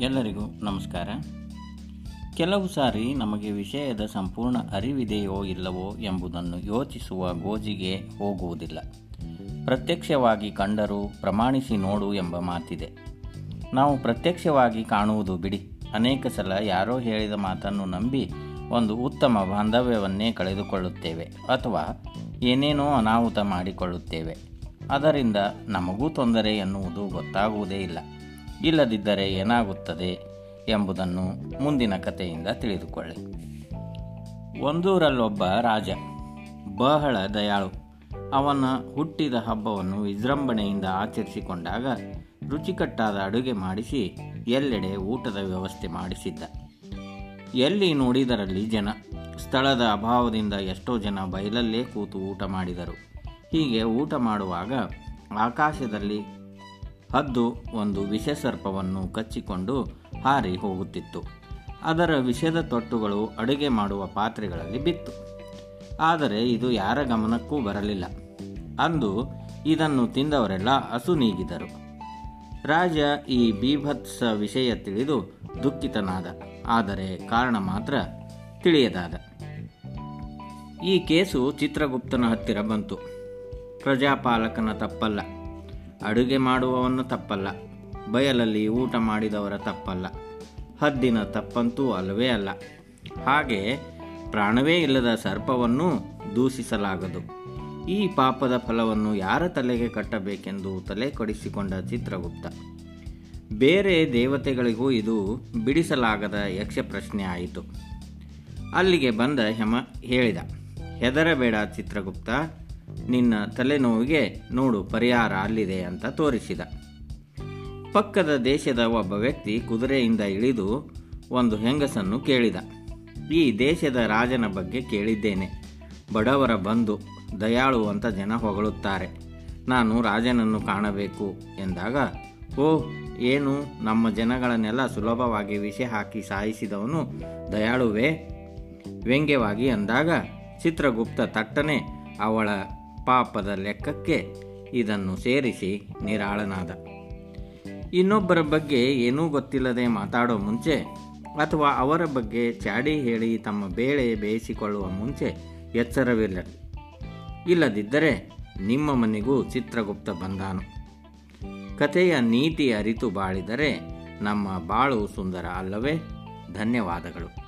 ಎಲ್ಲರಿಗೂ ನಮಸ್ಕಾರ. ಕೆಲವು ಸಾರಿ ನಮಗೆ ವಿಷಯದ ಸಂಪೂರ್ಣ ಅರಿವಿದೆಯೋ ಇಲ್ಲವೋ ಎಂಬುದನ್ನು ಯೋಚಿಸುವ ಗೋಜಿಗೆ ಹೋಗುವುದಿಲ್ಲ. ಪ್ರತ್ಯಕ್ಷವಾಗಿ ಕಂಡರೂ ಪ್ರಮಾಣಿಸಿ ನೋಡು ಎಂಬ ಮಾತಿದೆ. ನಾವು ಪ್ರತ್ಯಕ್ಷವಾಗಿ ಕಾಣುವುದು ಬಿಡಿ. ಅನೇಕ ಸಲ ಯಾರೋ ಹೇಳಿದ ಮಾತನ್ನು ನಂಬಿ ಒಂದು ಉತ್ತಮ ಬಾಂಧವ್ಯವನ್ನೇ ಕಳೆದುಕೊಳ್ಳುತ್ತೇವೆ ಅಥವಾ ಏನೇನೋ ಅನಾಹುತ ಮಾಡಿಕೊಳ್ಳುತ್ತೇವೆ. ಅದರಿಂದ ನಮಗೂ ತೊಂದರೆ ಎನ್ನುವುದು ಗೊತ್ತಾಗುವುದೇ ಇಲ್ಲ. ಇಲ್ಲದಿದ್ದರೆ ಏನಾಗುತ್ತದೆ ಎಂಬುದನ್ನು ಮುಂದಿನ ಕಥೆಯಿಂದ ತಿಳಿದುಕೊಳ್ಳಿ. ಒಂದೂರಲ್ಲೊಬ್ಬ ರಾಜ, ಬಹಳ ದಯಾಳು. ಅವನ ಹುಟ್ಟಿದ ಹಬ್ಬವನ್ನು ವಿಜೃಂಭಣೆಯಿಂದ ಆಚರಿಸಿಕೊಂಡಾಗ ರುಚಿಕಟ್ಟಾದ ಅಡುಗೆ ಮಾಡಿಸಿ ಎಲ್ಲೆಡೆ ಊಟದ ವ್ಯವಸ್ಥೆ ಮಾಡಿಸಿದ್ದ. ಎಲ್ಲಿ ನೋಡಿದರಲ್ಲಿ ಜನ. ಸ್ಥಳದ ಅಭಾವದಿಂದ ಎಷ್ಟೋ ಜನ ಬಯಲಲ್ಲೇ ಕೂತು ಊಟ ಮಾಡಿದರು. ಹೀಗೆ ಊಟ ಮಾಡುವಾಗ ಆಕಾಶದಲ್ಲಿ ಹದ್ದು ಒಂದು ವಿಷಸರ್ಪವನ್ನು ಕಚ್ಚಿಕೊಂಡು ಹಾರಿ ಹೋಗುತ್ತಿತ್ತು. ಅದರ ವಿಷದ ತೊಟ್ಟುಗಳು ಅಡುಗೆ ಮಾಡುವ ಪಾತ್ರೆಗಳಲ್ಲಿ ಬಿತ್ತು. ಆದರೆ ಇದು ಯಾರ ಗಮನಕ್ಕೂ ಬರಲಿಲ್ಲ. ಅಂದು ಇದನ್ನು ತಿಂದವರೆಲ್ಲ ಹಸು ನೀಗಿದರು. ರಾಜ ಈ ಬೀಭತ್ಸ ವಿಷಯ ತಿಳಿದು ದುಃಖಿತನಾದ. ಆದರೆ ಕಾರಣ ಮಾತ್ರ ತಿಳಿಯದಾದ. ಈ ಕೇಸು ಚಿತ್ರಗುಪ್ತನ ಹತ್ತಿರ ಬಂತು. ಪ್ರಜಾಪಾಲಕನ ತಪ್ಪಲ್ಲ. ಅಡುಗೆ ಮಾಡುವವನು ತಪ್ಪಲ್ಲ. ಬಯಲಲ್ಲಿ ಊಟ ಮಾಡಿದವರ ತಪ್ಪಲ್ಲ. ಹದ್ದಿನ ತಪ್ಪಂತೂ ಅಲ್ಲವೇ ಅಲ್ಲ. ಹಾಗೆ ಪ್ರಾಣವೇ ಇಲ್ಲದ ಸರ್ಪವನ್ನು ದೂಷಿಸಲಾಗದು. ಈ ಪಾಪದ ಫಲವನ್ನು ಯಾರ ತಲೆಗೆ ಕಟ್ಟಬೇಕೆಂದು ತಲೆ ಕೊಡಿಸಿಕೊಂಡ ಚಿತ್ರಗುಪ್ತ. ಬೇರೆ ದೇವತೆಗಳಿಗೂ ಇದು ಬಿಡಿಸಲಾಗದ ಯಕ್ಷ ಪ್ರಶ್ನೆ ಆಯಿತು. ಅಲ್ಲಿಗೆ ಬಂದ ಹೆಮ ಹೇಳಿದ, ಹೆದರಬೇಡ ಚಿತ್ರಗುಪ್ತ. ನಿನ್ನ ತಲೆನೋವಿಗೆ ನೋಡು, ಪರಿಹಾರ ಅಲ್ಲಿದೆ ಅಂತ ತೋರಿಸಿದ. ಪಕ್ಕದ ದೇಶದ ಒಬ್ಬ ವ್ಯಕ್ತಿ ಕುದುರೆಯಿಂದ ಇಳಿದು ಒಂದು ಹೆಂಗಸನ್ನು ಕೇಳಿದ. ಈ ದೇಶದ ರಾಜನ ಬಗ್ಗೆ ಕೇಳಿದ್ದೇನೆ. ಬಡವರ ಬಂಧು, ದಯಾಳು ಅಂತ ಜನ ಹೊಗಳುತ್ತಾರೆ. ನಾನು ರಾಜನನ್ನು ಕಾಣಬೇಕು ಎಂದಾಗ ಓ ಏನು ನಮ್ಮ ಜನಗಳನ್ನೆಲ್ಲ ಸುಲಭವಾಗಿ ವಿಷ ಹಾಕಿ ಸಾಯಿಸಿದವನು ದಯಾಳುವೇ? ವ್ಯಂಗ್ಯವಾಗಿ ಅಂದಾಗ, ಚಿತ್ರಗುಪ್ತ ತಟ್ಟನೆ ಅವಳ ಪಾಪದ ಲೆಕ್ಕಕ್ಕೆ ಇದನ್ನು ಸೇರಿಸಿ ನಿರಾಳನಾದ. ಇನ್ನೊಬ್ಬರ ಬಗ್ಗೆ ಏನೂ ಗೊತ್ತಿಲ್ಲದೆ ಮಾತಾಡೋ ಮುಂಚೆ ಅಥವಾ ಅವರ ಬಗ್ಗೆ ಚಾಡಿ ಹೇಳಿ ತಮ್ಮ ಬೇಳೆ ಬೇಯಿಸಿಕೊಳ್ಳುವ ಮುಂಚೆ ಎಚ್ಚರವಿಲ್ಲ ಇಲ್ಲದಿದ್ದರೆ ನಿಮ್ಮ ಮನೆಗೂ ಚಿತ್ರಗುಪ್ತ ಬಂದಾನು. ಕಥೆಯ ನೀತಿ ಅರಿತು ಬಾಳಿದರೆ ನಮ್ಮ ಬಾಳು ಸುಂದರ ಅಲ್ಲವೇ? ಧನ್ಯವಾದಗಳು.